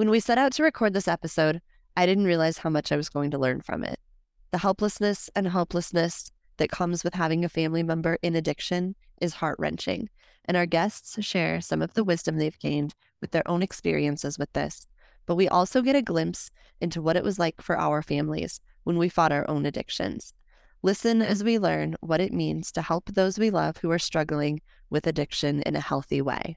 When we set out to record this episode, I didn't realize how much I was going to learn from it. The helplessness and hopelessness that comes with having a family member in addiction is heart wrenching, and our guests share some of the wisdom they've gained with their own experiences with this. But we also get a glimpse into what it was like for our families when we fought our own addictions. Listen as we learn what it means to help those we love who are struggling with addiction in a healthy way.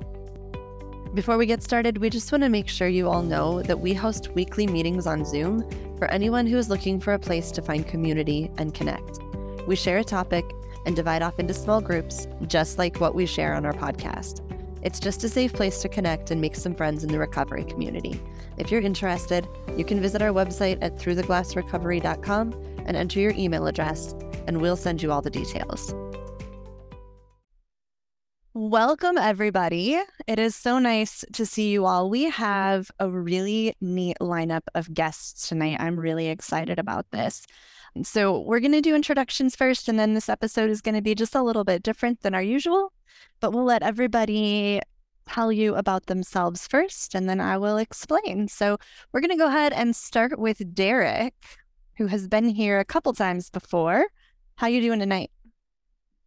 Before we get started, we just want to make sure you all know that we host weekly meetings on Zoom for anyone who is looking for a place to find community and connect. We share a topic and divide off into small groups, just like what we share on our podcast. It's just a safe place to connect and make some friends in the recovery community. If you're interested, you can visit our website at throughtheglassrecovery.com and enter your email address, and we'll send you all the details. Welcome, everybody. It is so nice to see you all. We have a really neat lineup of guests tonight. I'm really excited about this. So, we're going to do introductions first, and then this episode is going to be just a little bit different than our usual, but we'll let everybody tell you about themselves first, and then I will explain. So, we're going to go ahead and start with Derrick, who has been here a couple times before. How are you doing tonight?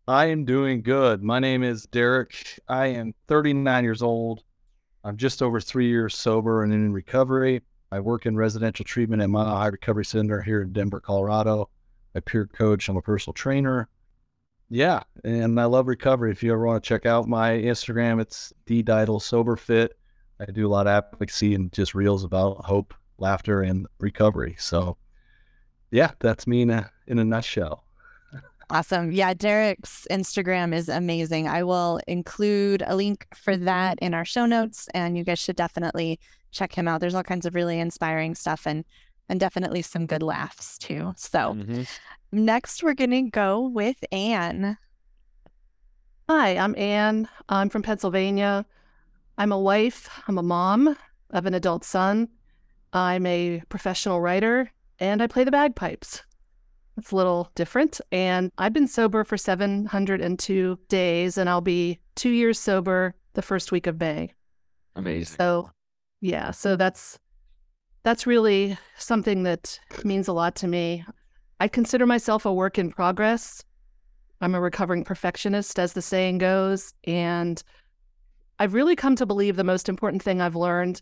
I am doing good. My name is Derrick. I am 39 years old. I'm just over three years sober and in recovery. I work in residential treatment at Mile High Recovery Center here in Denver, Colorado. I peer coach. I'm a personal trainer. Yeah, and I love recovery. If you ever want to check out my Instagram, it's ddidle sober fit. I do a lot of advocacy and just reels about hope, laughter, and recovery. So, yeah, that's me in a, in a nutshell. Awesome. Yeah, Derrick's Instagram is amazing. I will include a link for that in our show notes, and you guys should definitely check him out. There's all kinds of really inspiring stuff and and definitely some good laughs too. So mm-hmm. next we're gonna go with Anne. Hi, I'm Anne. I'm from Pennsylvania. I'm a wife, I'm a mom of an adult son. I'm a professional writer and I play the bagpipes. It's a little different. And I've been sober for 702 days, and I'll be two years sober the first week of May. Amazing. So, yeah, so that's that's really something that means a lot to me. I consider myself a work in progress. I'm a recovering perfectionist, as the saying goes, and I've really come to believe the most important thing I've learned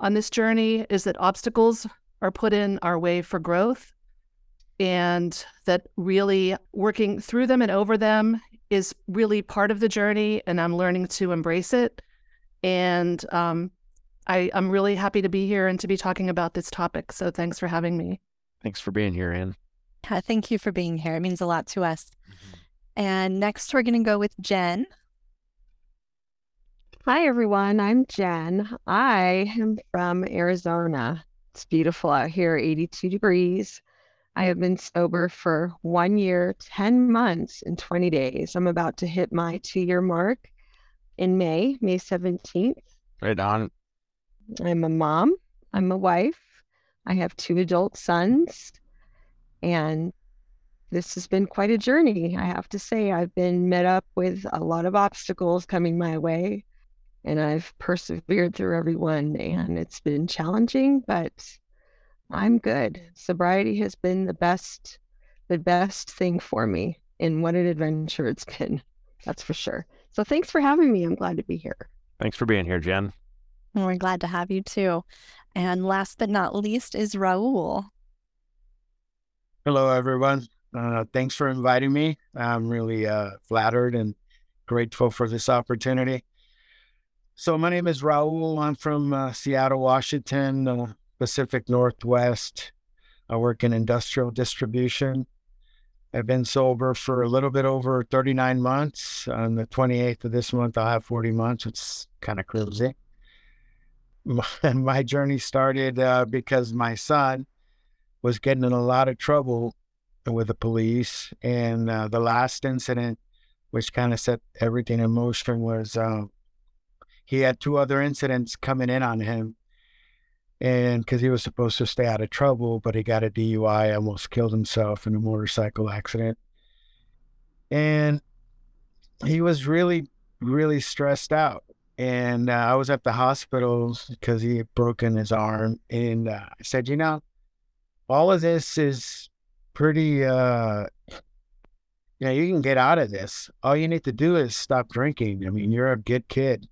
on this journey is that obstacles are put in our way for growth and that really working through them and over them is really part of the journey and i'm learning to embrace it and um, I, i'm really happy to be here and to be talking about this topic so thanks for having me thanks for being here anne yeah, thank you for being here it means a lot to us mm-hmm. and next we're going to go with jen Hi, everyone. I'm Jen. I am from Arizona. It's beautiful out here, 82 degrees. I have been sober for one year, 10 months, and 20 days. I'm about to hit my two year mark in May, May 17th. Right on. I'm a mom, I'm a wife, I have two adult sons, and this has been quite a journey. I have to say, I've been met up with a lot of obstacles coming my way, and I've persevered through every one, and it's been challenging, but I'm good. Sobriety has been the best, the best thing for me. And what an adventure it's been. That's for sure. So thanks for having me. I'm glad to be here. Thanks for being here, Jen. And we're glad to have you too. And last but not least is Raul. Hello, everyone. Uh, thanks for inviting me. I'm really uh, flattered and grateful for this opportunity. So, my name is Raul. I'm from uh, Seattle, Washington. Pacific Northwest. I work in industrial distribution. I've been sober for a little bit over 39 months. On the 28th of this month, I'll have 40 months. It's kind of crazy. my, my journey started uh, because my son was getting in a lot of trouble with the police. And uh, the last incident, which kind of set everything in motion, was uh, he had two other incidents coming in on him. And because he was supposed to stay out of trouble, but he got a DUI, almost killed himself in a motorcycle accident. And he was really, really stressed out. And uh, I was at the hospital because he had broken his arm. And uh, I said, you know, all of this is pretty uh you know, you can get out of this. All you need to do is stop drinking. I mean, you're a good kid.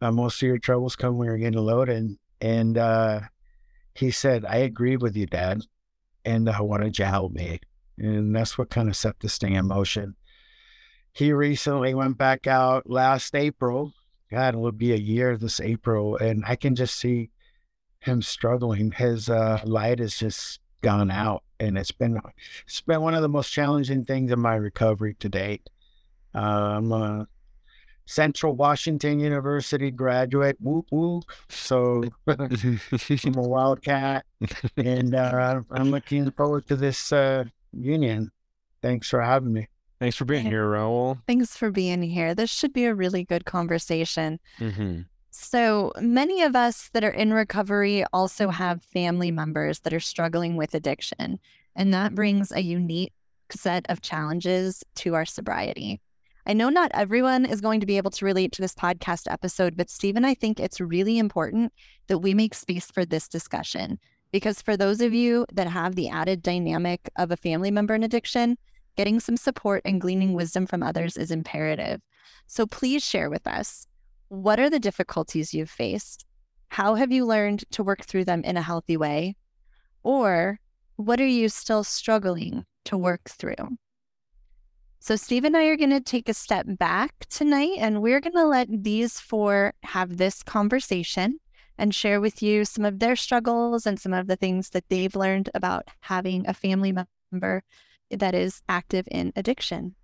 Uh, most of your troubles come when you're getting loaded. And uh, he said, I agree with you, Dad. And uh, wanted you to help me. And that's what kind of set this thing in motion. He recently went back out last April. God, it will be a year this April. And I can just see him struggling. His uh, light has just gone out, and it's been it's been one of the most challenging things in my recovery to date. Uh, I'm a Central Washington University graduate, whoop whoop. So I'm a wildcat, and uh, I'm looking forward to this uh, union. Thanks for having me. Thanks for being here, Raul. Thanks for being here. This should be a really good conversation. Mm-hmm. So many of us that are in recovery also have family members that are struggling with addiction, and that brings a unique set of challenges to our sobriety. I know not everyone is going to be able to relate to this podcast episode, but Stephen, I think it's really important that we make space for this discussion because for those of you that have the added dynamic of a family member in addiction, getting some support and gleaning wisdom from others is imperative. So please share with us what are the difficulties you've faced? How have you learned to work through them in a healthy way? Or what are you still struggling to work through? So, Steve and I are going to take a step back tonight and we're going to let these four have this conversation and share with you some of their struggles and some of the things that they've learned about having a family member that is active in addiction.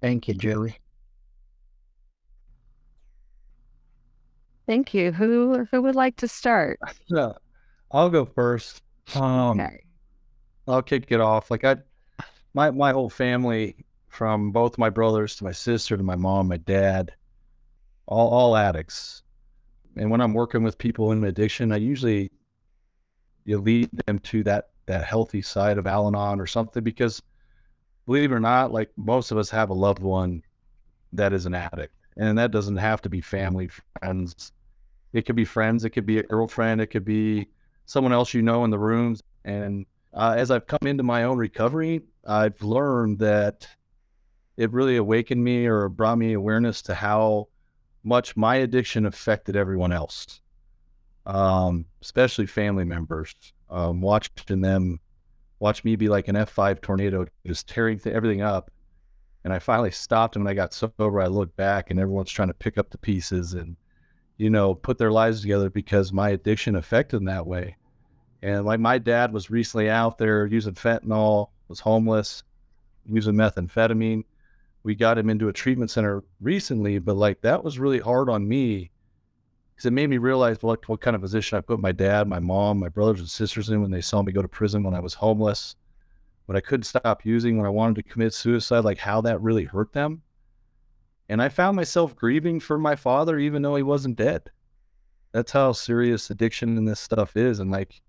Thank you, Julie. Thank you. Who who would like to start? No, I'll go first. Um, okay. I'll kick it off. Like I, my my whole family, from both my brothers to my sister to my mom, my dad, all all addicts. And when I'm working with people in addiction, I usually you lead them to that that healthy side of Al-Anon or something because believe it or not, like most of us have a loved one that is an addict. And that doesn't have to be family, friends. It could be friends, it could be a girlfriend, it could be someone else you know in the rooms. And uh, as I've come into my own recovery, I've learned that it really awakened me or brought me awareness to how much my addiction affected everyone else, um, especially family members. Um, watching them watch me be like an F5 tornado, just tearing th- everything up. And I finally stopped. And when I got sober, I looked back and everyone's trying to pick up the pieces and, you know, put their lives together because my addiction affected them that way. And like my dad was recently out there using fentanyl, was homeless, using methamphetamine. We got him into a treatment center recently, but like that was really hard on me because it made me realize what, what kind of position I put my dad, my mom, my brothers and sisters in when they saw me go to prison when I was homeless, when I couldn't stop using, when I wanted to commit suicide, like how that really hurt them. And I found myself grieving for my father, even though he wasn't dead. That's how serious addiction and this stuff is. And like,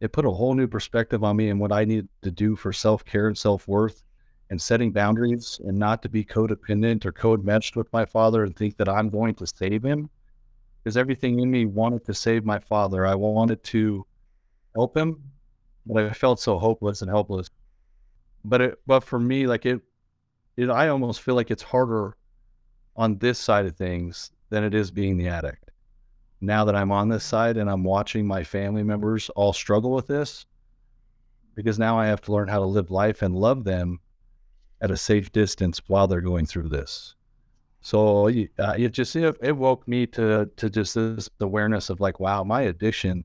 it put a whole new perspective on me and what I needed to do for self care and self worth and setting boundaries and not to be codependent or co-meshed with my father and think that I'm going to save him because everything in me wanted to save my father. I wanted to help him, but I felt so hopeless and helpless. But it, but for me, like it, it, I almost feel like it's harder on this side of things than it is being the addict. Now that I'm on this side and I'm watching my family members all struggle with this, because now I have to learn how to live life and love them at a safe distance while they're going through this. So uh, it just it, it woke me to to just this awareness of like, wow, my addiction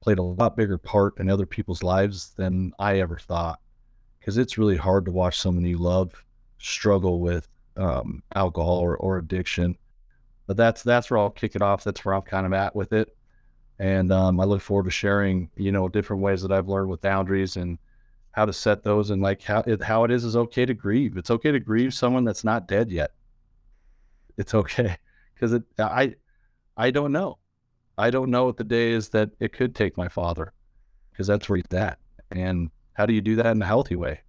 played a lot bigger part in other people's lives than I ever thought. Because it's really hard to watch someone you love struggle with um, alcohol or, or addiction. But that's that's where I'll kick it off. That's where I'm kind of at with it, and um, I look forward to sharing you know different ways that I've learned with boundaries and how to set those and like how it, how it is is okay to grieve. It's okay to grieve someone that's not dead yet. It's okay because it I I don't know. I don't know what the day is that it could take my father because that's where he's at. And how do you do that in a healthy way?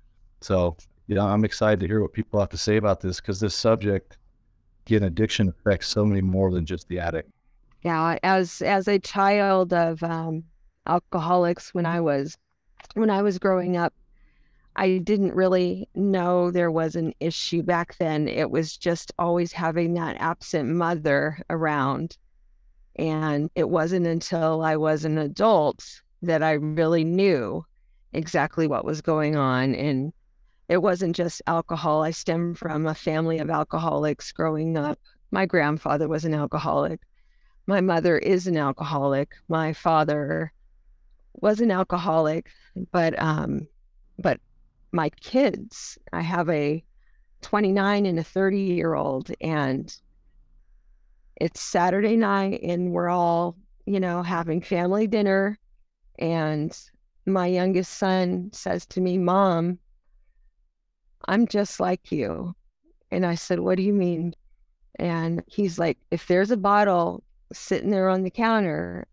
So, you know, I'm excited to hear what people have to say about this because this subject, again, addiction affects so many more than just the addict. Yeah, as as a child of um, alcoholics, when I was when I was growing up, I didn't really know there was an issue back then. It was just always having that absent mother around. And it wasn't until I was an adult that I really knew exactly what was going on. And it wasn't just alcohol. I stem from a family of alcoholics growing up. My grandfather was an alcoholic. My mother is an alcoholic. My father was an alcoholic, but um, but my kids, I have a 29 and a 30 year old, and it's Saturday night, and we're all you know having family dinner, and my youngest son says to me, "Mom, I'm just like you," and I said, "What do you mean?" And he's like, "If there's a bottle sitting there on the counter,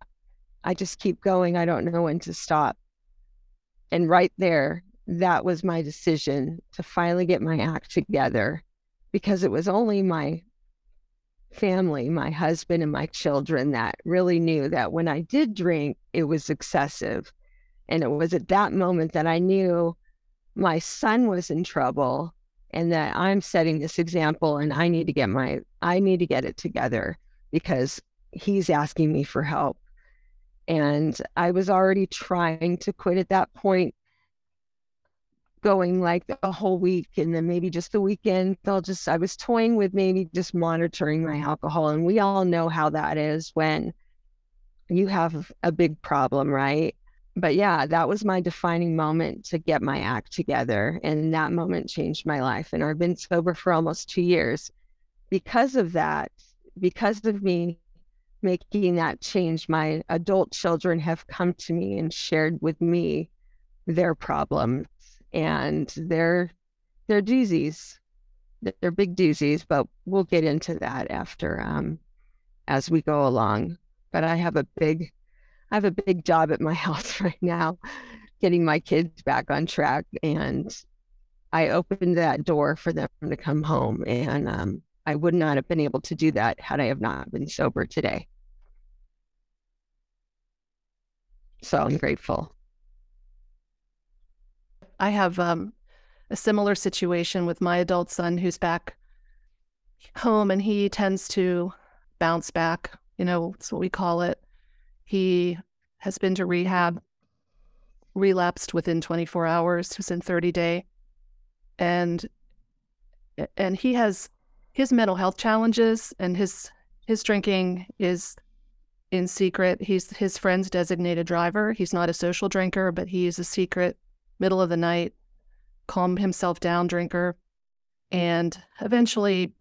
I just keep going. I don't know when to stop. And right there, that was my decision to finally get my act together because it was only my family, my husband, and my children that really knew that when I did drink, it was excessive. And it was at that moment that I knew my son was in trouble and that I'm setting this example and I need to get my I need to get it together because he's asking me for help. And I was already trying to quit at that point, going like a whole week and then maybe just the weekend. I'll just, I was toying with maybe just monitoring my alcohol. And we all know how that is when you have a big problem, right? But yeah, that was my defining moment to get my act together. And that moment changed my life. And I've been sober for almost two years. Because of that, because of me making that change, my adult children have come to me and shared with me their problems and their their doozies. They're big doozies, but we'll get into that after um, as we go along. But I have a big I have a big job at my house right now, getting my kids back on track. And I opened that door for them to come home. And um, I would not have been able to do that had I have not been sober today. So I'm grateful. I have um, a similar situation with my adult son who's back home and he tends to bounce back. You know, that's what we call it. He has been to rehab, relapsed within 24 hours, was in 30 day. And and he has his mental health challenges and his his drinking is in secret. He's his friend's designated driver. He's not a social drinker, but he is a secret, middle of the night, calm himself down drinker. And eventually,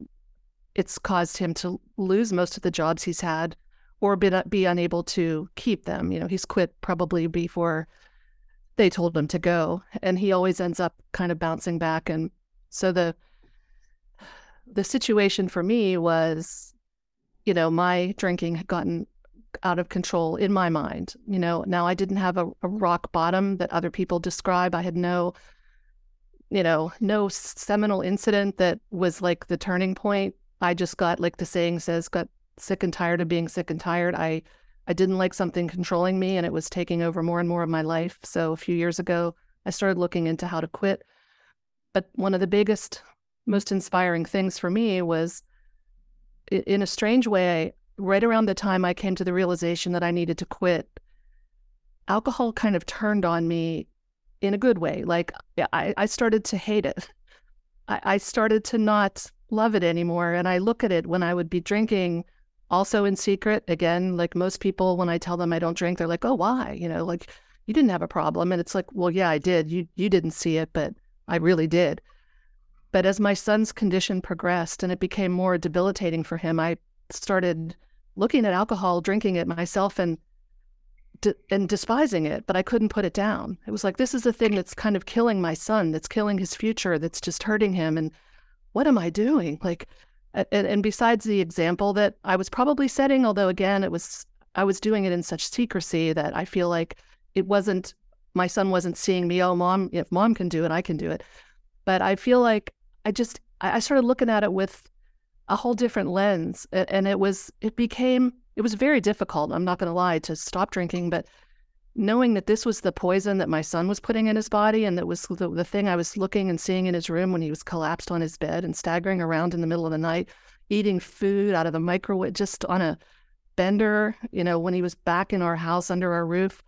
it's caused him to lose most of the jobs he's had or be, be unable to keep them. You know, he's quit probably before they told him to go. And he always ends up kind of bouncing back. And so the, the situation for me was, you know, my drinking had gotten out of control in my mind. You know, now I didn't have a, a rock bottom that other people describe. I had no, you know, no seminal incident that was like the turning point. I just got, like the saying says, got sick and tired of being sick and tired. I, I didn't like something controlling me and it was taking over more and more of my life. So a few years ago, I started looking into how to quit. But one of the biggest, most inspiring things for me was in a strange way, right around the time I came to the realization that I needed to quit, alcohol kind of turned on me in a good way. Like I, I started to hate it. I, I started to not love it anymore. And I look at it when I would be drinking also in secret. Again, like most people, when I tell them I don't drink, they're like, oh, why? You know, like you didn't have a problem. And it's like, well, yeah, I did. You you didn't see it, but I really did. But as my son's condition progressed and it became more debilitating for him, I started looking at alcohol, drinking it myself, and and despising it, but I couldn't put it down. It was like this is the thing that's kind of killing my son, that's killing his future, that's just hurting him. And what am I doing? Like, and, and besides the example that I was probably setting, although again, it was I was doing it in such secrecy that I feel like it wasn't my son wasn't seeing me. Oh, mom, if mom can do it, I can do it. But I feel like I just I started looking at it with a whole different lens, and it was it became it was very difficult. I'm not going to lie to stop drinking, but knowing that this was the poison that my son was putting in his body, and that was the, the thing I was looking and seeing in his room when he was collapsed on his bed and staggering around in the middle of the night, eating food out of the microwave, just on a bender. You know, when he was back in our house under our roof.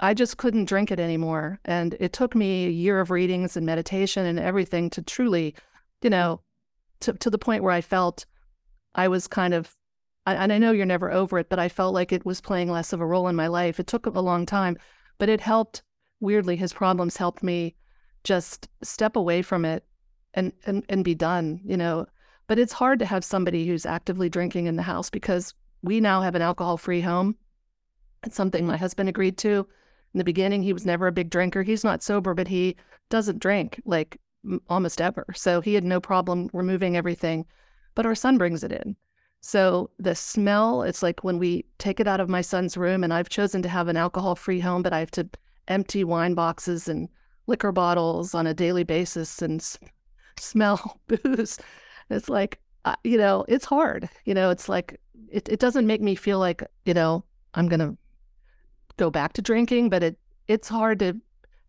I just couldn't drink it anymore. And it took me a year of readings and meditation and everything to truly, you know, to, to the point where I felt I was kind of, and I know you're never over it, but I felt like it was playing less of a role in my life. It took a long time, but it helped. Weirdly, his problems helped me just step away from it and, and, and be done, you know. But it's hard to have somebody who's actively drinking in the house because we now have an alcohol free home. It's something my husband agreed to. In the beginning, he was never a big drinker. He's not sober, but he doesn't drink like almost ever. So he had no problem removing everything, but our son brings it in. So the smell, it's like when we take it out of my son's room, and I've chosen to have an alcohol free home, but I have to empty wine boxes and liquor bottles on a daily basis and s- smell booze. It's like, uh, you know, it's hard. You know, it's like, it, it doesn't make me feel like, you know, I'm going to go back to drinking, but it it's hard to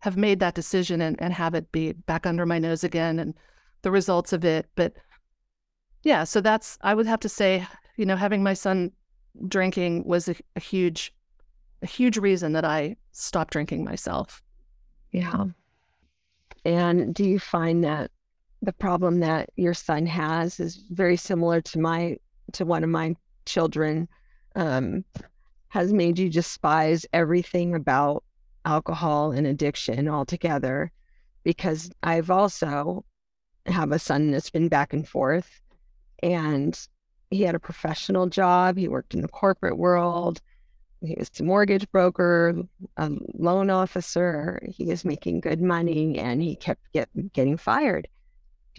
have made that decision and, and have it be back under my nose again and the results of it. But yeah, so that's, I would have to say, you know, having my son drinking was a, a huge, a huge reason that I stopped drinking myself. Yeah. And do you find that the problem that your son has is very similar to my to one of my children um, has made you despise everything about alcohol and addiction altogether because I've also have a son that's been back and forth and he had a professional job. He worked in the corporate world. He was a mortgage broker, a loan officer. He was making good money and he kept get, getting fired,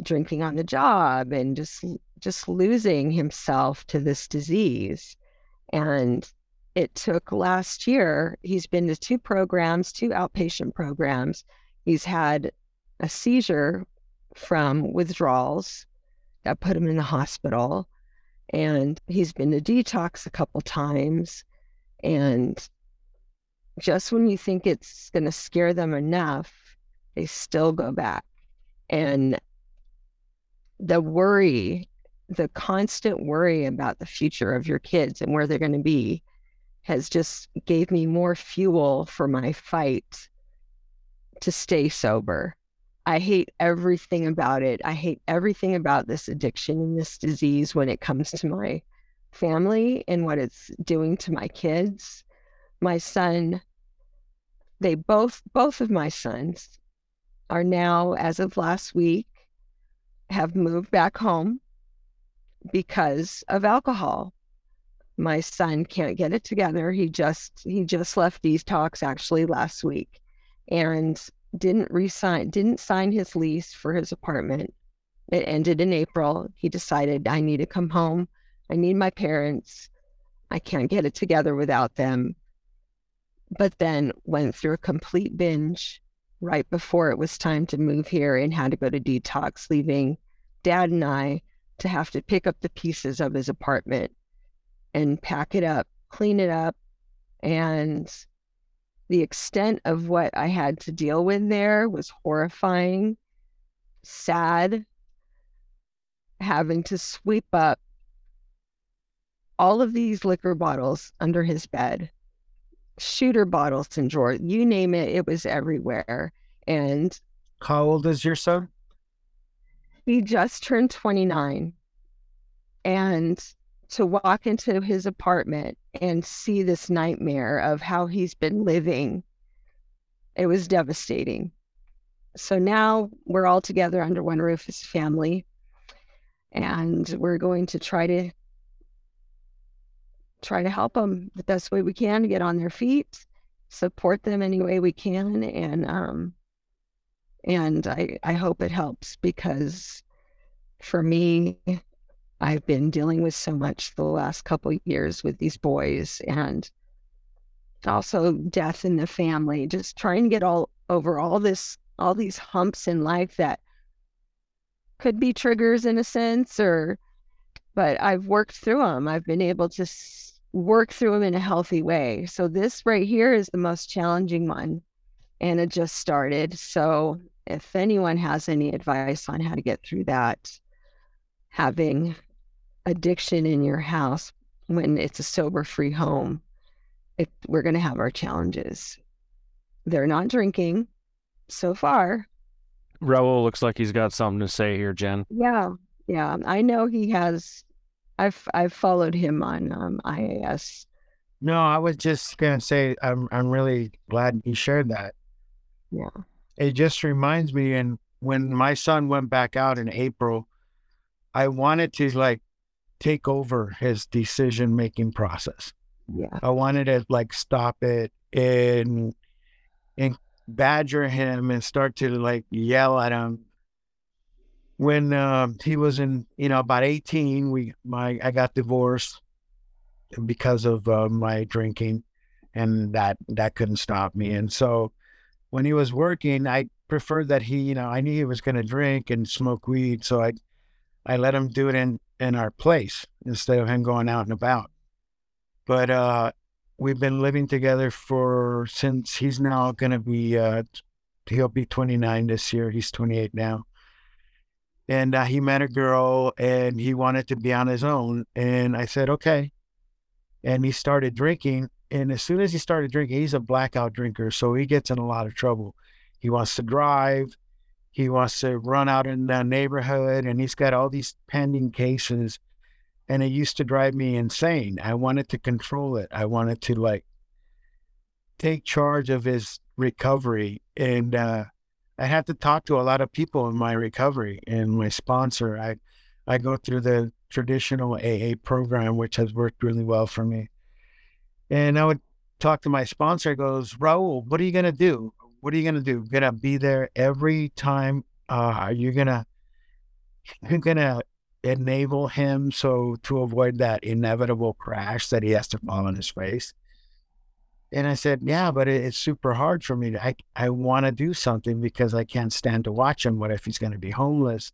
drinking on the job and just just losing himself to this disease. And it took last year, he's been to two programs, two outpatient programs. He's had a seizure from withdrawals that put him in the hospital. And he's been to detox a couple times. And just when you think it's going to scare them enough, they still go back. And the worry, the constant worry about the future of your kids and where they're going to be has just gave me more fuel for my fight to stay sober. I hate everything about it. I hate everything about this addiction and this disease when it comes to my family and what it's doing to my kids. My son, they both, both of my sons are now, as of last week, have moved back home because of alcohol my son can't get it together. He just he just left these talks actually last week and didn't resign didn't sign his lease for his apartment. It ended in April. He decided I need to come home. I need my parents. I can't get it together without them. But then went through a complete binge right before it was time to move here and had to go to detox, leaving dad and I to have to pick up the pieces of his apartment and pack it up, clean it up. And the extent of what I had to deal with there was horrifying, sad, having to sweep up all of these liquor bottles under his bed, shooter bottles in drawers, you name it, it was everywhere. And how old is your son? He just turned 29. And to walk into his apartment and see this nightmare of how he's been living, it was devastating. so now we're all together under one roof as a family. And we're going to try to try to help them the best way we can to get on their feet, support them any way we can, and um, and I I hope it helps because for me, I've been dealing with so much the last couple years with these boys and also death in the family, just trying to get all over all this all these humps in life that could be triggers in a sense or but I've worked through them. I've been able to work through them in a healthy way. So this right here is the most challenging one and it just started. So if anyone has any advice on how to get through that, having addiction in your house when it's a sober free home, it, we're going to have our challenges. They're not drinking so far. Raul looks like he's got something to say here, Jen. Yeah. Yeah. I know he has I've I've followed him on um, IAS. No, I was just gonna say I'm I'm really glad you shared that. Yeah. It just reminds me and when my son went back out in April, I wanted to like take over his decision making process. Yeah. I wanted to like stop it and and badger him and start to like yell at him when uh, he was in, you know, about 18, we, my, I got divorced because of uh, my drinking and that, that couldn't stop me. And so when he was working, I preferred that he, you know, I knew he was going to drink and smoke weed. So I, I let him do it in, in our place instead of him going out and about. But, uh, we've been living together for since he's now going to be, uh, he'll be 29 this year. He's 28 now. And uh, he met a girl and he wanted to be on his own. And i said okay. And he started drinking. And as soon as he started drinking he's a blackout drinker so he gets in a lot of trouble. He wants to drive he wants to run out in the neighborhood and he's got all these pending cases and it used to drive me insane i wanted to control it i wanted to like take charge of his recovery and uh I had to talk to a lot of people in my recovery and my sponsor. I I go through the traditional AA program, which has worked really well for me. And I would talk to my sponsor. Goes, Raul, what are you gonna do? What are you gonna do? Gonna be there every time? Uh, are you gonna you're gonna enable him so to avoid that inevitable crash that he has to fall on his face? And I said, yeah, but it's super hard for me. To, I, I want to do something because I can't stand to watch him. What if he's going to be homeless?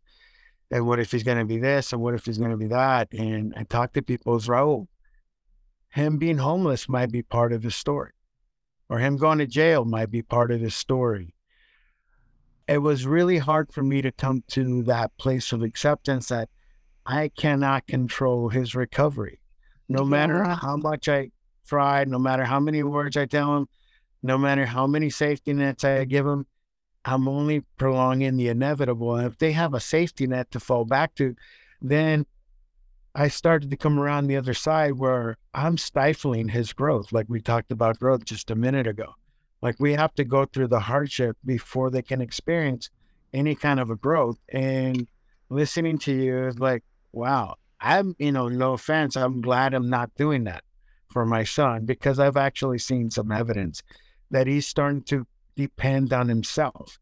And what if he's going to be this? And what if he's going to be that? And I talked to people Raul. Him being homeless might be part of his story, or him going to jail might be part of his story. It was really hard for me to come to that place of acceptance that I cannot control his recovery. No matter how much I try, no matter how many words I tell him, no matter how many safety nets I give him, I'm only prolonging the inevitable. And if they have a safety net to fall back to, then I started to come around the other side where I'm stifling his growth, like we talked about growth just a minute ago. Like we have to go through the hardship before they can experience any kind of a growth. And listening to you is like, wow, I'm, you know, no offense, I'm glad I'm not doing that for my son because I've actually seen some evidence that he's starting to depend on himself.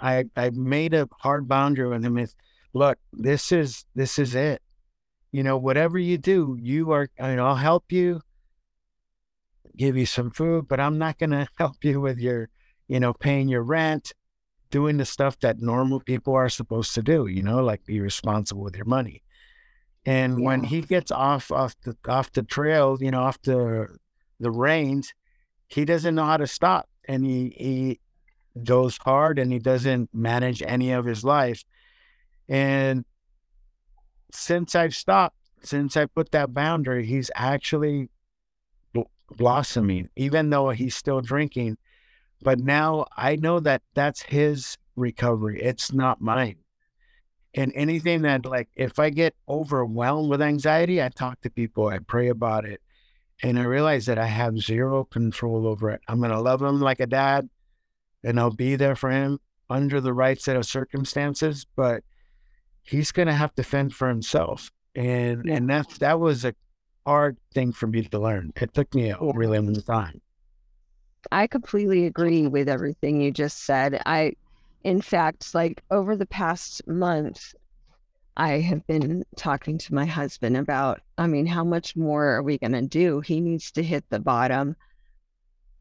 I I made a hard boundary with him. Is look, this is this is it. You know, whatever you do, you are. I mean, I'll help you, give you some food, but I'm not going to help you with your, you know, paying your rent, doing the stuff that normal people are supposed to do. You know, like be responsible with your money. And yeah. when he gets off off the off the trail, you know, off the the reins, he doesn't know how to stop, and he he goes hard, and he doesn't manage any of his life. And since I've stopped, since I put that boundary, he's actually blossoming, even though he's still drinking. But now I know that that's his recovery. It's not mine. And anything that, like, if I get overwhelmed with anxiety, I talk to people, I pray about it. And I realize that I have zero control over it. I'm going to love him like a dad and I'll be there for him under the right set of circumstances, but he's going to have to fend for himself. And and that that was a hard thing for me to learn. It took me a really long time. I completely agree with everything you just said. I, in fact, like over the past month, I have been talking to my husband about, I mean, how much more are we going to do? He needs to hit the bottom.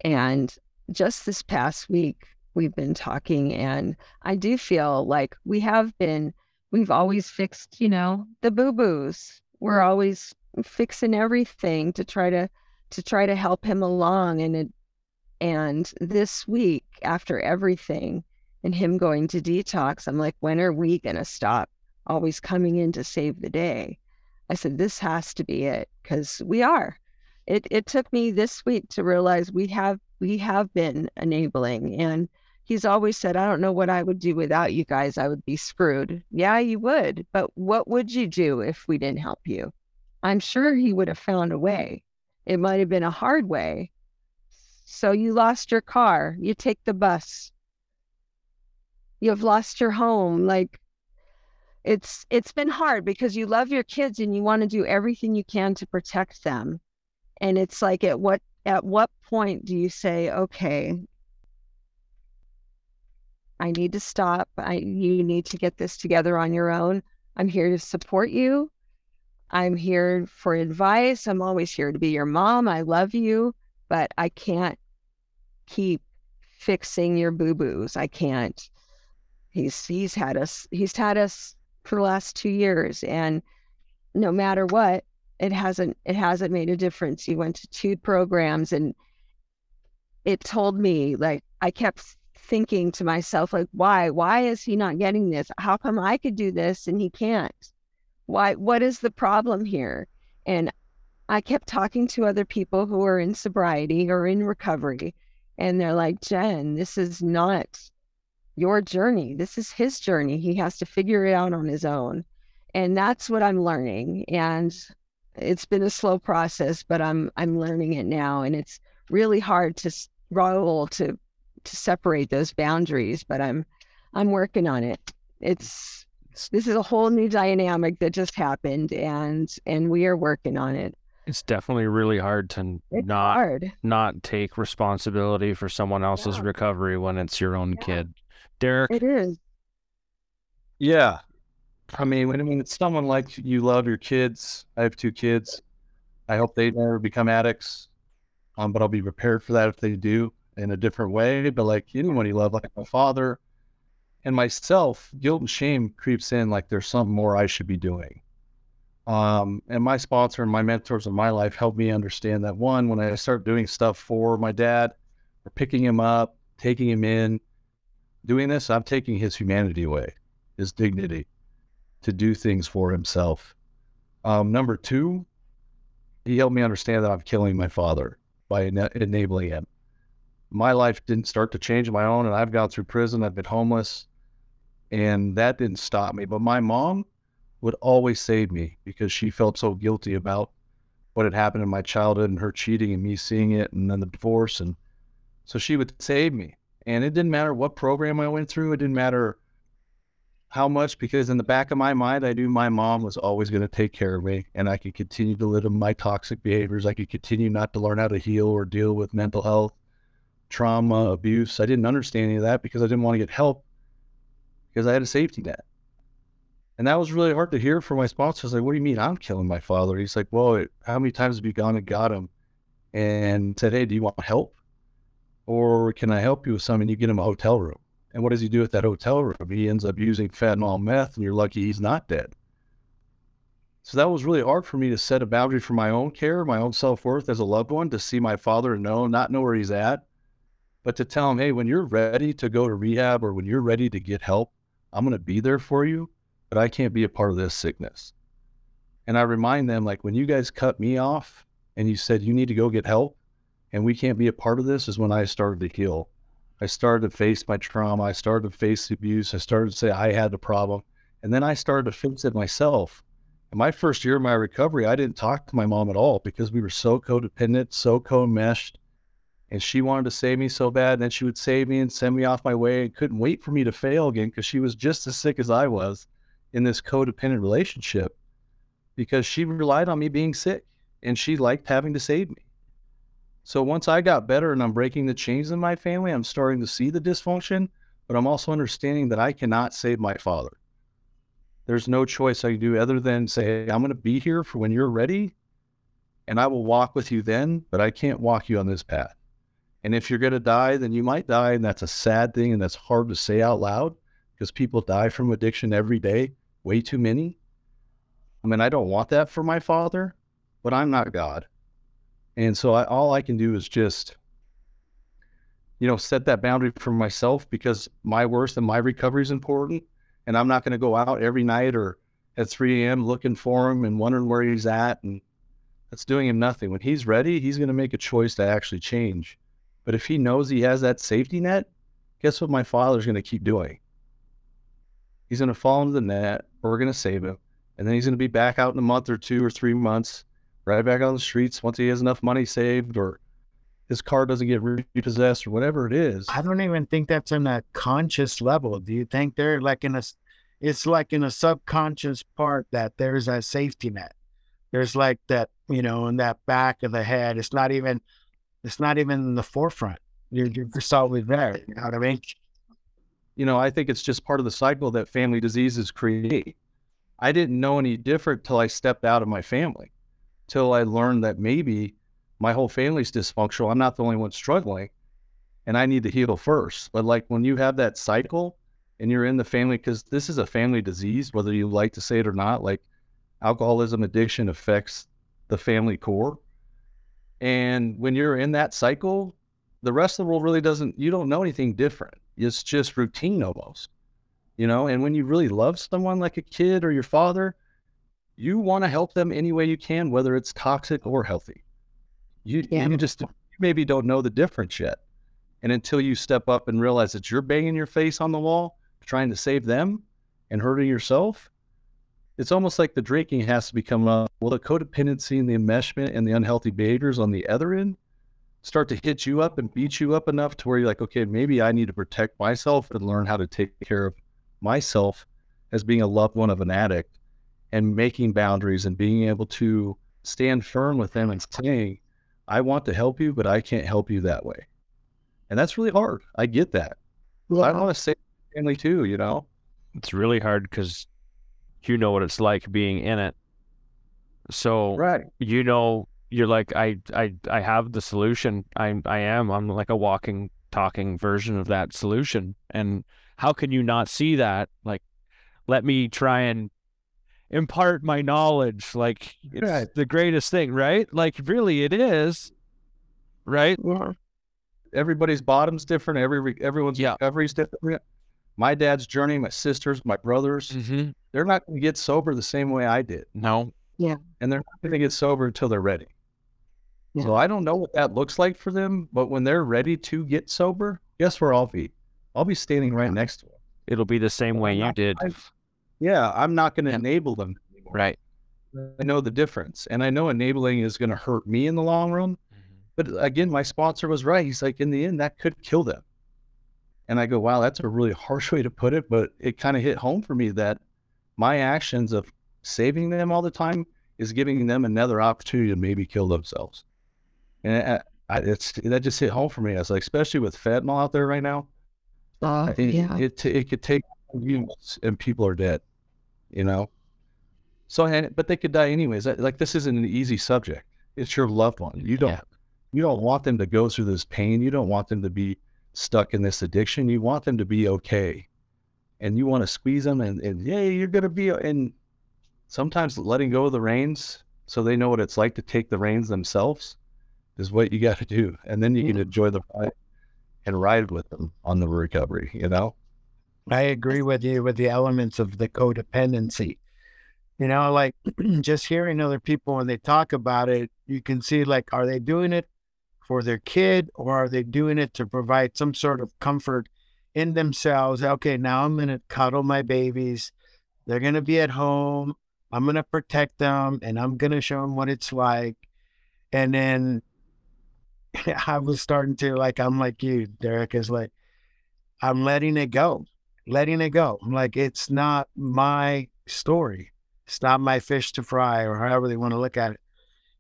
And just this past week, we've been talking, and I do feel like we have been, we've always fixed, you know, the boo boos. We're mm-hmm. always fixing everything to try to to try to help him along and it, and this week after everything and him going to detox i'm like when are we going to stop always coming in to save the day? I said this has to be it cuz we are. It it took me this week to realize we have we have been enabling and he's always said i don't know what i would do without you guys i would be screwed yeah you would but what would you do if we didn't help you I'm sure he would have found a way. It might have been a hard way. So you lost your car, you take the bus. You've lost your home. Like it's it's been hard because you love your kids and you want to do everything you can to protect them. And it's like at what at what point do you say, okay, I need to stop. I you need to get this together on your own. I'm here to support you. I'm here for advice. I'm always here to be your mom. I love you, but I can't keep fixing your boo boos. I can't. He's he's had us he's had us for the last two years, and no matter what, it hasn't it hasn't made a difference. He went to two programs, and it told me like I kept thinking to myself like, why why is he not getting this? How come I could do this and he can't? Why, what is the problem here? And I kept talking to other people who are in sobriety or in recovery, and they're like, Jen, this is not your journey. This is his journey. He has to figure it out on his own. And that's what I'm learning. And it's been a slow process, but I'm I'm learning it now. And it's really hard to struggle to to separate those boundaries, but I'm I'm working on it. It's this is a whole new dynamic that just happened and and we are working on it it's definitely really hard to it's not hard not take responsibility for someone else's Yeah. recovery when it's your own Yeah. kid derrick it is Yeah. I mean, when, when it's someone like you love your kids, I have two kids. I hope they never become addicts, um, but I'll be prepared for that if they do in a different way. But like anyone you love, like my father and myself, guilt and shame creeps in like there's something more I should be doing. Um, and my sponsor and my mentors in my life helped me understand that one, when I start doing stuff for my dad or picking him up, taking him in, doing this, I'm taking his humanity away, his dignity to do things for himself. Um, number two, he helped me understand that I'm killing my father by ena- enabling him. My life didn't start to change my own, and I've gone through prison. I've been homeless, and that didn't stop me. But my mom would always save me because she felt so guilty about what had happened in my childhood and her cheating and me seeing it, and then the divorce. And so she would save me. And it didn't matter what program I went through, it didn't matter how much because in the back of my mind i knew my mom was always going to take care of me and i could continue to live in my toxic behaviors i could continue not to learn how to heal or deal with mental health trauma abuse. I didn't understand any of that because i didn't want to get help because i had a safety net. And that was really hard to hear from my sponsor I was like what do you mean i'm killing my father? He's like well how many times have you gone and got him and said hey do you want help? Or can i help you with something you get him a hotel room. And what does he do with that hotel room? He ends up using fentanyl meth, and you're lucky he's not dead. So that was really hard for me to set a boundary for my own care, my own self worth as a loved one, to see my father and know, not know where he's at, but to tell them, hey, when you're ready to go to rehab or when you're ready to get help, I'm going to be there for you, but I can't be a part of this sickness. And I remind them, like, when you guys cut me off and you said you need to go get help and we can't be a part of this, is when I started to heal. I started to face my trauma. I started to face the abuse. I started to say I had the problem. And then I started to fix it myself. In my first year of my recovery, I didn't talk to my mom at all because we were so codependent, so co-meshed. And she wanted to save me so bad. And then she would save me and send me off my way and couldn't wait for me to fail again because she was just as sick as I was in this codependent relationship because she relied on me being sick and she liked having to save me. So once I got better and I'm breaking the chains in my family, I'm starting to see the dysfunction, but I'm also understanding that I cannot save my father. There's no choice I can do other than say, I'm going to be here for when you're ready and I will walk with you then, but I can't walk you on this path. And if you're going to die, then you might die. And that's a sad thing. And that's hard to say out loud because people die from addiction every day, way too many. I mean, I don't want that for my father, but I'm not God. And so I, all I can do is just, you know, set that boundary for myself because my worst and my recovery is important. And I'm not going to go out every night or at 3 a.m. looking for him and wondering where he's at. And that's doing him nothing. When he's ready, he's going to make a choice to actually change. But if he knows he has that safety net, guess what my father's going to keep doing? He's going to fall into the net, we're going to save him. And then he's going to be back out in a month or two or three months, right back on the streets once he has enough money saved or his car doesn't get repossessed or whatever it is. I don't even think that's on a conscious level. Do you think they're like in a, it's like in a subconscious part that there's a safety net. There's like that, you know, in that back of the head. It's not even it's not even in the forefront. You're, you're solidly there. You know what I mean? You know, I think it's just part of the cycle that family diseases create. I didn't know any different till I stepped out of my family, till I learned that maybe my whole family's dysfunctional. I'm not the only one struggling, and I need to heal first. But like when you have that cycle and you're in the family, because this is a family disease, whether you like to say it or not, like alcoholism addiction affects the family core. And when you're in that cycle, the rest of the world really doesn't, you don't know anything different. It's just routine almost, you know? And when you really love someone like a kid or your father, you want to help them any way you can, whether it's toxic or healthy. You, yeah. you just you maybe don't know the difference yet. And until you step up and realize that you're banging your face on the wall, trying to save them and hurting yourself, it's almost like the drinking has to become a, well, the codependency and the enmeshment and the unhealthy behaviors on the other end start to hit you up and beat you up enough to where you're like, okay, maybe I need to protect myself and learn how to take care of myself as being a loved one of an addict and making boundaries and being able to stand firm with them and saying, I want to help you, but I can't help you that way. And that's really hard. I get that. Yeah. I want to say family too, you know? It's really hard because you know what it's like being in it. So right. you know you're like I I I have the solution. I I am I'm like a walking talking version of that solution. And how can you not see that? Like let me try and impart my knowledge like it's right. the greatest thing, right? Like really it is. Right? Yeah. Everybody's bottom's different. Every everyone's yeah. recovery's different my dad's journey, my sisters, my brothers, mm-hmm. they're not going to get sober the same way I did. No. Yeah. And they're not going to get sober until they're ready. Yeah. So I don't know what that looks like for them, but when they're ready to get sober, guess where I'll be? I'll be standing right next to them. It'll be the same way you did. I, yeah, I'm not going to enable them anymore. Right. I know the difference. And I know enabling is going to hurt me in the long run. Mm-hmm. But again, my sponsor was right. He's like, in the end, that could kill them. And I go, wow, that's a really harsh way to put it, but it kind of hit home for me that my actions of saving them all the time is giving them another opportunity to maybe kill themselves. And I, it's that just hit home for me. I was like, especially with fentanyl out there right now, uh, it, yeah. it, it, it could take years and people are dead, you know? So, and, but they could die anyways. Like this isn't an easy subject. It's your loved one. You don't, yeah. you don't want them to go through this pain. You don't want them to be stuck in this addiction. You want them to be okay. And you want to squeeze them and, and yeah, you're going to be, and sometimes letting go of the reins so they know what it's like to take the reins themselves is what you got to do. And then you can enjoy the ride and ride with them on the recovery, you know? I agree with you with the elements of the codependency. You know, like just hearing other people when they talk about it, you can see like, are they doing it for their kid or are they doing it to provide some sort of comfort in themselves? Okay, now I'm going to cuddle my babies. They're going to be at home. I'm going to protect them and I'm going to show them what it's like. And then I was starting to like, I'm like you, Derrick, is like, I'm letting it go, letting it go. I'm like, it's not my story. It's not my fish to fry or however they want to look at it.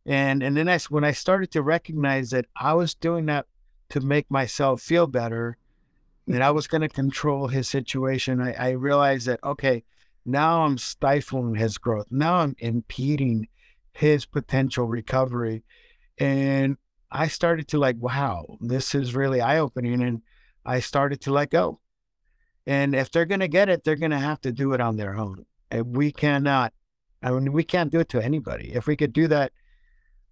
And and then I, when I started to recognize that I was doing that to make myself feel better, hmm. that I was going to control his situation, I, I realized that, okay, now I'm stifling his growth. Now I'm impeding his potential recovery. And I started to like, wow, this is really eye opening. And I started to let go. And if they're going to get it, they're going to have to do it on their own. And we cannot, I mean, we can't do it to anybody. If we could do that,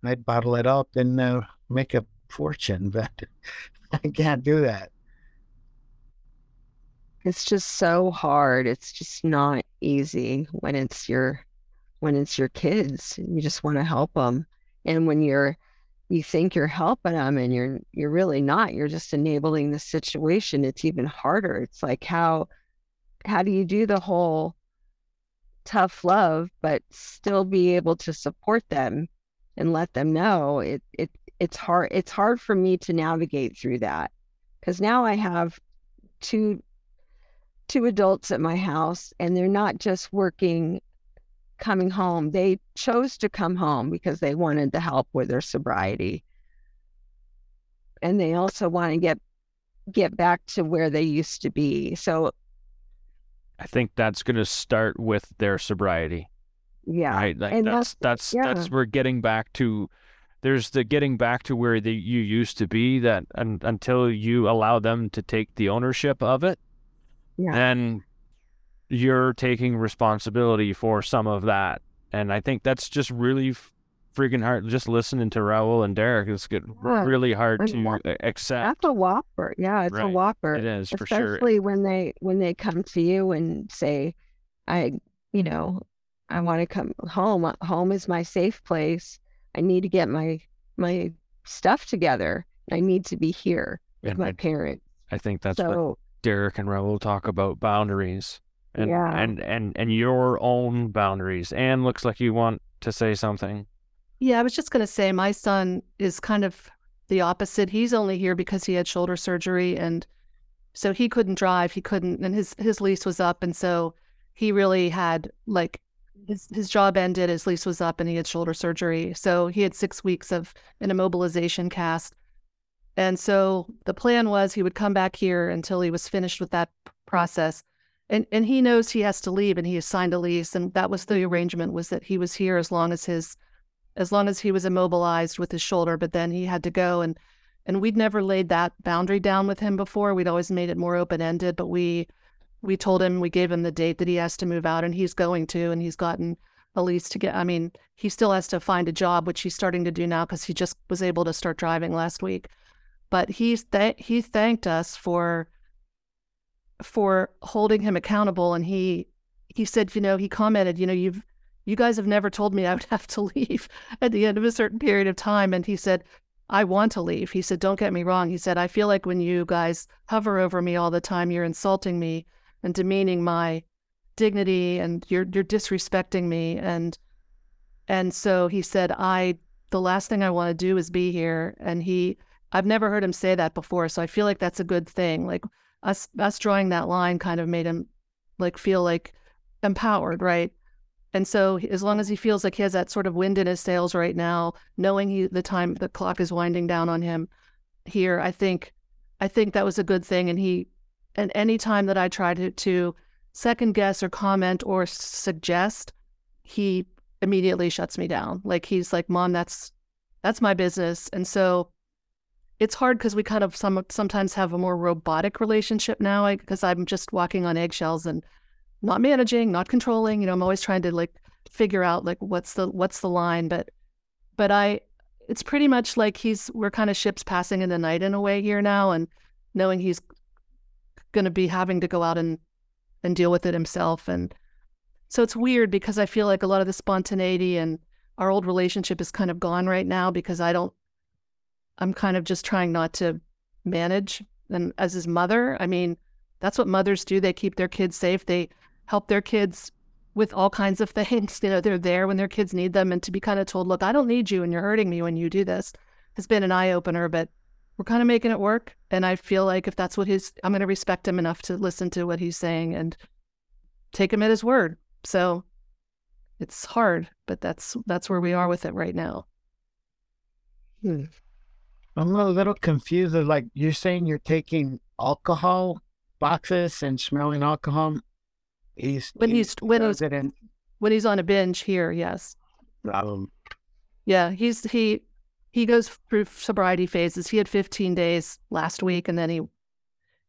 I'd bottle it up and uh, make a fortune, but I can't do that. It's just so hard. It's just not easy when it's your when it's your kids. You just want to help them. And when you're you think you're helping them and you're you're really not. You're just enabling the situation. It's even harder. It's like how how do you do the whole tough love but still be able to support them and let them know it it it's hard it's hard for me to navigate through that because now I have two two adults at my house and they're not just working coming home. They chose to come home because they wanted the help with their sobriety. And they also want to get get back to where they used to be. So I think that's going to start with their sobriety. Yeah. Right? Like and that's that's that's, yeah. that's we're getting back to there's the getting back to where the, you used to be that and, until you allow them to take the ownership of it yeah. then you're taking responsibility for some of that. And I think that's just really freaking hard. Just listening to Raul and Derrick, it's good, yeah. really hard to accept. That's a whopper. Yeah, it's right. a whopper. It is for sure. Especially when they when they come to you and say, "I, you know, I want to come home. Uh, home is my safe place. I need to get my my stuff together. I need to be here with and my I, parents." I think that's so, what Derrick and Raul talk about boundaries and yeah. and and and your own boundaries. Anne looks like you want to say something. Yeah, I was just going to say my son is kind of the opposite. He's only here because he had shoulder surgery and so he couldn't drive, he couldn't and his his lease was up and so he really had like his his job ended, his lease was up and he had shoulder surgery. So he had 6 weeks of an immobilization cast. And so the plan was he would come back here until he was finished with that process and and he knows he has to leave and he has signed a lease and that was the arrangement was that he was here as long as his as long as he was immobilized with his shoulder but then he had to go and and we'd never laid that boundary down with him before we'd always made it more open ended but we we told him we gave him the date that he has to move out and he's going to and he's gotten a lease to get i mean he still has to find a job which he's starting to do now because he just was able to start driving last week. But he's th- he thanked us for for holding him accountable and he he said you know he commented you know you've you guys have never told me I would have to leave at the end of a certain period of time. And he said I want to leave. He said don't get me wrong. He said I feel like when you guys hover over me all the time you're insulting me and demeaning my dignity and you're you're disrespecting me and and so he said I the last thing I want to do is be here and he I've never heard him say that before so I feel like that's a good thing like us us drawing that line kind of made him like feel like empowered, right? And so as long as he feels like he has that sort of wind in his sails right now, knowing he the time the clock is winding down on him here, I think I think that was a good thing. And he and any time that I tried to, to second guess or comment or suggest, he immediately shuts me down. Like he's like, "Mom, that's that's my business." And so it's hard because we kind of some sometimes have a more robotic relationship now because I'm just walking on eggshells and not managing, not controlling. You know, I'm always trying to like figure out like what's the what's the line, but but I it's pretty much like he's we're kind of ships passing in the night in a way here now and knowing he's going to be having to go out and and deal with it himself and so it's weird because I feel like a lot of the spontaneity and our old relationship is kind of gone right now because I don't I'm kind of just trying not to manage. And as his mother, I mean, that's what mothers do. They keep their kids safe. They help their kids with all kinds of things. You know, they're there when their kids need them. And to be kind of told, look, I don't need you and you're hurting me when you do this. has been an eye opener, but we're kind of making it work. And I feel like if that's what he's, I'm going to respect him enough to listen to what he's saying and take him at his word. So it's hard, but that's that's where we are with it right now. Hmm. I'm a little confused. Like you're saying, you're taking alcohol boxes and smelling alcohol. He's when he's when he's in, when he's on a binge here. Yes. Um, yeah, he's he he goes through sobriety phases. He had 15 days last week, and then he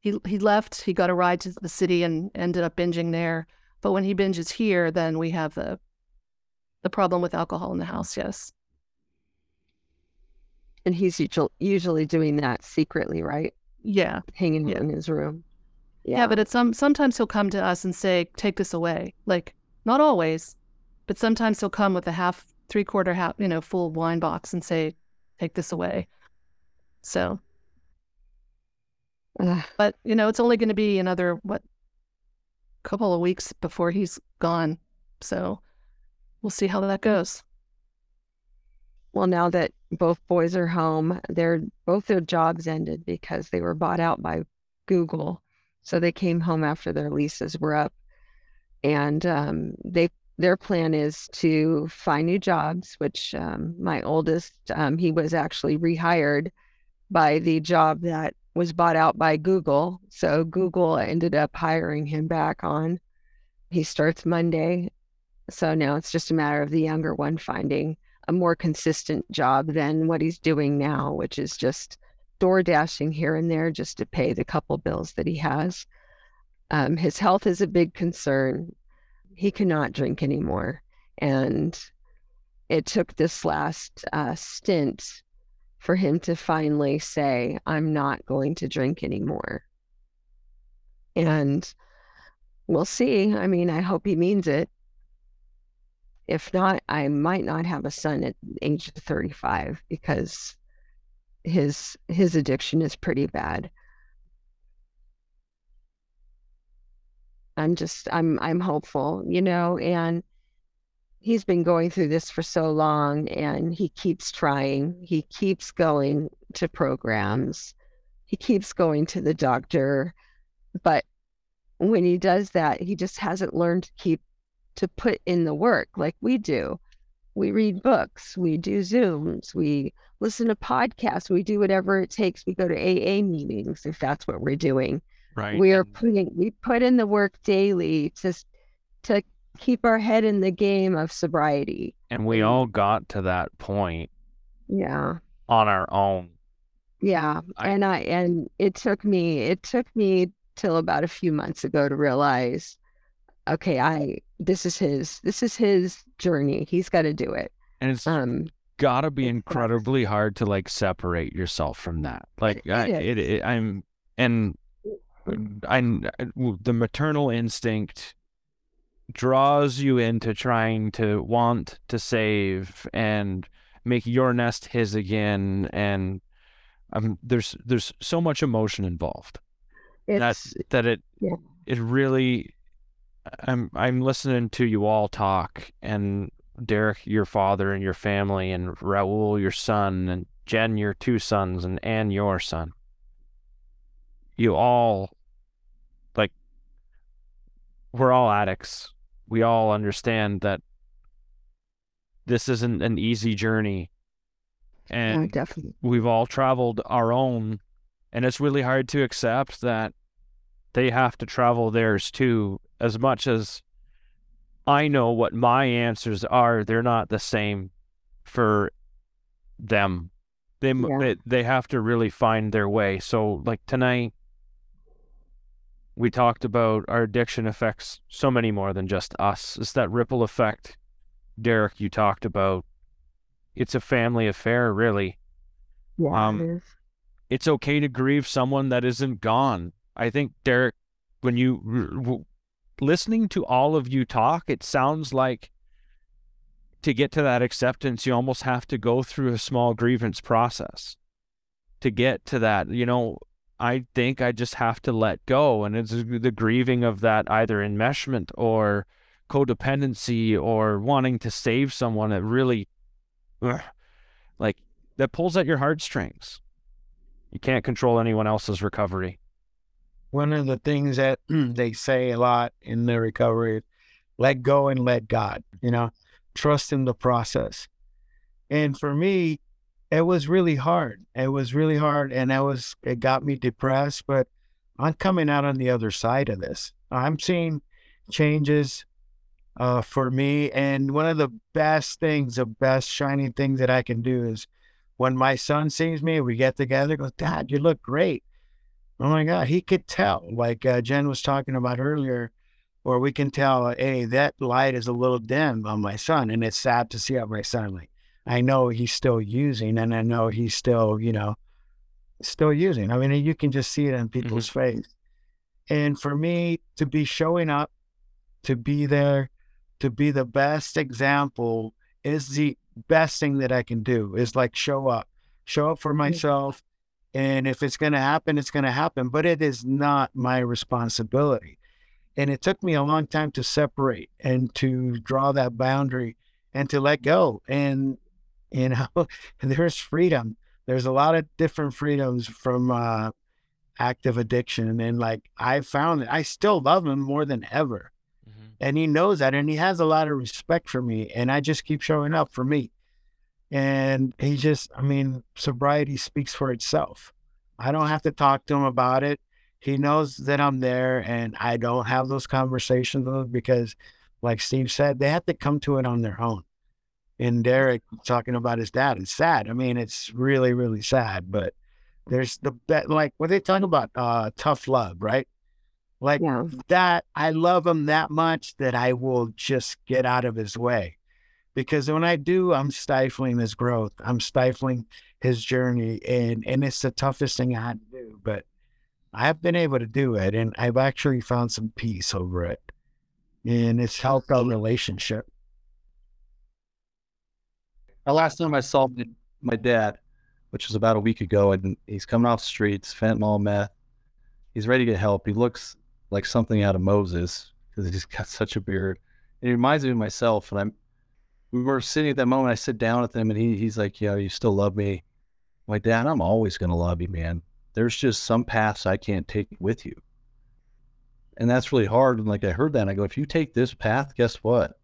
he he left. He got a ride to the city and ended up binging there. But when he binges here, then we have the the problem with alcohol in the house. Yes. And he's usually doing that secretly, right? Yeah. Hanging yeah. in his room. Yeah. yeah, but it's some sometimes he'll come to us and say, "Take this away." Like not always, but sometimes he'll come with a half, three quarter, half, you know, full wine box and say, "Take this away." So, but you know, it's only going to be another what couple of weeks before he's gone. So we'll see how that goes. Well, now that both boys are home, their both their jobs ended because they were bought out by Google. So they came home after their leases were up, and um, they their plan is to find new jobs. Which um, my oldest, um, he was actually rehired by the job that was bought out by Google. So Google ended up hiring him back on. He starts Monday. So now it's just a matter of the younger one finding a more consistent job than what he's doing now, which is just door dashing here and there just to pay the couple bills that he has. Um, his health is a big concern. He cannot drink anymore. And it took this last uh, stint for him to finally say, I'm not going to drink anymore. And we'll see. I mean, I hope he means it. If not, I might not have a son at age 35 because his his addiction is pretty bad. I'm just I'm I'm hopeful, you know, and he's been going through this for so long and he keeps trying. He keeps going to programs. He keeps going to the doctor. But when he does that, he just hasn't learned to keep to put in the work like we do. We read books, we do Zooms, we listen to podcasts, we do whatever it takes. We go to AA meetings if that's what we're doing. Right. We are putting we put in the work daily to to keep our head in the game of sobriety. And we all got to that point. Yeah. On our own. Yeah. I, and I and it took me it took me till about a few months ago to realize okay, I this is his this is his journey. He's got to do it. And it's um got to be incredibly hard to like separate yourself from that. Like it, I, it, it I'm and I the maternal instinct draws you into trying to want to save and make your nest his again and um, there's there's so much emotion involved it's, that's that it yeah. it really i'm i'm listening to you all talk and derrick your father and your family and raul your son and jen your two sons and anne your son you all like we're all addicts we all understand that this isn't an easy journey. And no, definitely. we've all traveled our own. And it's really hard to accept that they have to travel theirs too. As much as I know what my answers are, they're not the same for them. They, yeah. they, they have to really find their way. So, like tonight, we talked about our addiction affects so many more than just us. It's that ripple effect, Derrick, you talked about. It's a family affair, really. Yeah, um, it is. It's okay to grieve someone that isn't gone. I think, Derrick, when you w- listening to all of you talk, it sounds like to get to that acceptance, you almost have to go through a small grievance process to get to that. You know, I think I just have to let go. And it's the grieving of that either enmeshment or codependency or wanting to save someone. that really, ugh, like, that pulls at your heartstrings. You can't control anyone else's recovery. One of the things that they say a lot in the recovery, is let go and let God, you know, trust in the process. And for me, it was really hard. It was really hard. And that was, it got me depressed, but I'm coming out on the other side of this. I'm seeing changes uh, for me. And one of the best things, the best shining things that I can do is when my son sees me, we get together, goes, Dad, you look great. Oh my God, he could tell, like uh, Jen was talking about earlier, or we can tell, hey, that light is a little dim on my son. And it's sad to see how my son, like, I know he's still using and I know he's still, you know, still using. I mean, you can just see it in people's mm-hmm. face. And for me to be showing up, to be there, to be the best example is the best thing that I can do is like show up, show up for myself. And if it's going to happen, it's going to happen, but it is not my responsibility. And it took me a long time to separate and to draw that boundary and to let go. And, you know, there's freedom. There's a lot of different freedoms from uh, active addiction. And like I found it, I still love him more than ever and he knows that and he has a lot of respect for me and i just keep showing up for me and he just i mean sobriety speaks for itself i don't have to talk to him about it he knows that i'm there and i don't have those conversations with him because like steve said they have to come to it on their own and derrick talking about his dad it's sad i mean it's really really sad but there's the bet like what they talk about uh tough love right like yeah. that, I love him that much that I will just get out of his way. Because when I do, I'm stifling his growth. I'm stifling his journey. And and it's the toughest thing I had to do. But I've been able to do it and I've actually found some peace over it. And it's helped our relationship. The last time I saw my dad, which was about a week ago, and he's coming off the streets, fentanyl, meth. He's ready to get help. He looks like something out of Moses because he's got such a beard. It reminds me of myself. And I'm, we were sitting at that moment. I sit down with him and he, he's like, "Yeah, you still love me." I'm like, Dad, I'm always to love you, man. There's just some paths I can't take with you. And that's really hard. And like I heard that, and I go, if you take this path, guess what?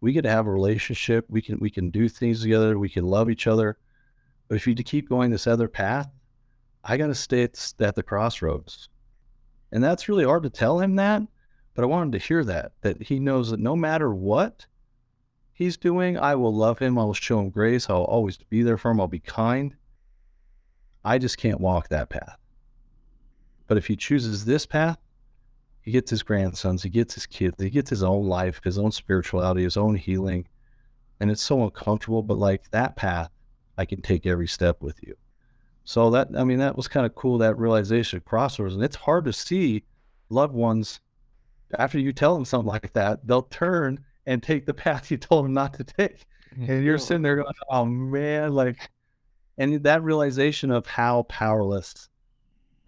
We get to have a relationship. We can we can do things together. We can love each other. But if you keep going this other path, I got to stay at, at the crossroads. And that's really hard to tell him that, but I wanted to hear that, that he knows that no matter what he's doing, I will love him. I will show him grace. I'll always be there for him. I'll be kind. I just can't walk that path. But if he chooses this path, he gets his grandsons, he gets his kids, he gets his own life, his own spirituality, his own healing. And it's so uncomfortable, but like that path, I can take every step with you. So that I mean that was kind of cool that realization crossroads, and it's hard to see loved ones after you tell them something like that, they'll turn and take the path you told them not to take, and you're sitting there going, "Oh man!" Like, and that realization of how powerless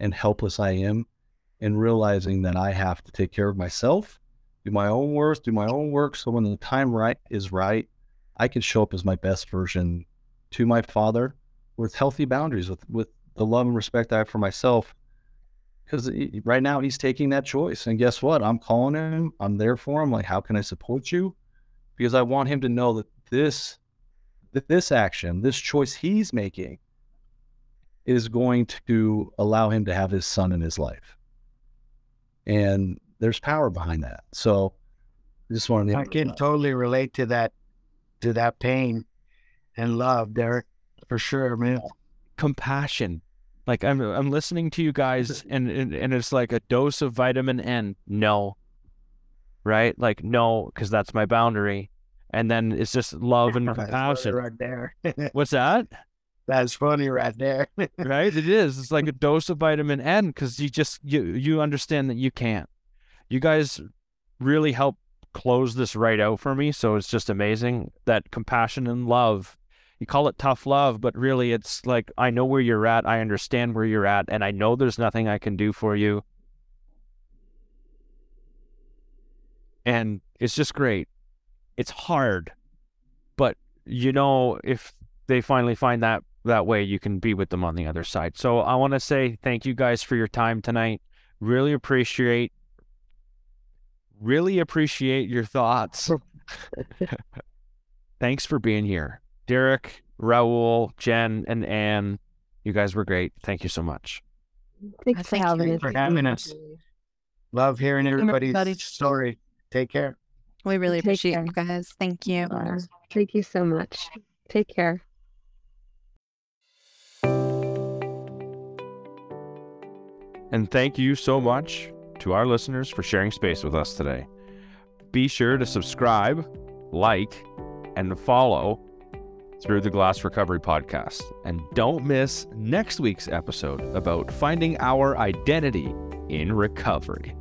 and helpless I am, and realizing that I have to take care of myself, do my own work, do my own work, so when the time right is right, I can show up as my best version to my father with healthy boundaries, with with the love and respect I have for myself. Because right now he's taking that choice, and guess what? I'm calling him. I'm there for him. Like, how can I support you? Because I want him to know that this, that this action, this choice he's making, is going to allow him to have his son in his life. And there's power behind that. So, I just wanted to. I can totally relate to that, to that pain and love, Derrick for sure, man. Compassion. Like I'm I'm listening to you guys and, and and it's like a dose of vitamin N. No. Right? Like no, because that's my boundary. And then it's just love and compassion. right there. What's that? That's funny right there. right? It is. It's like a dose of vitamin N because you just you you understand that you can't. You guys really help close this right out for me. So it's just amazing that compassion and love you call it tough love, but really it's like, I know where you're at. I understand where you're at. And I know there's nothing I can do for you. And it's just great. It's hard. But, you know, if they finally find that that way you can be with them on the other side. So I want to say thank you guys for your time tonight. Really appreciate really appreciate your thoughts. Thanks for being here. Derrick, Raul, Jen, and Anne, you guys were great. Thank you so much. Thanks for thank having us. for having us. Love hearing everybody's everybody. story. Take care. We really Take appreciate care. you guys. Thank you. Uh, Thank you so much. Take care. And thank you so much to our listeners for sharing space with us today. Be sure to subscribe, like, and follow through the Glass Recovery Podcast. And don't miss next week's episode about finding our identity in recovery.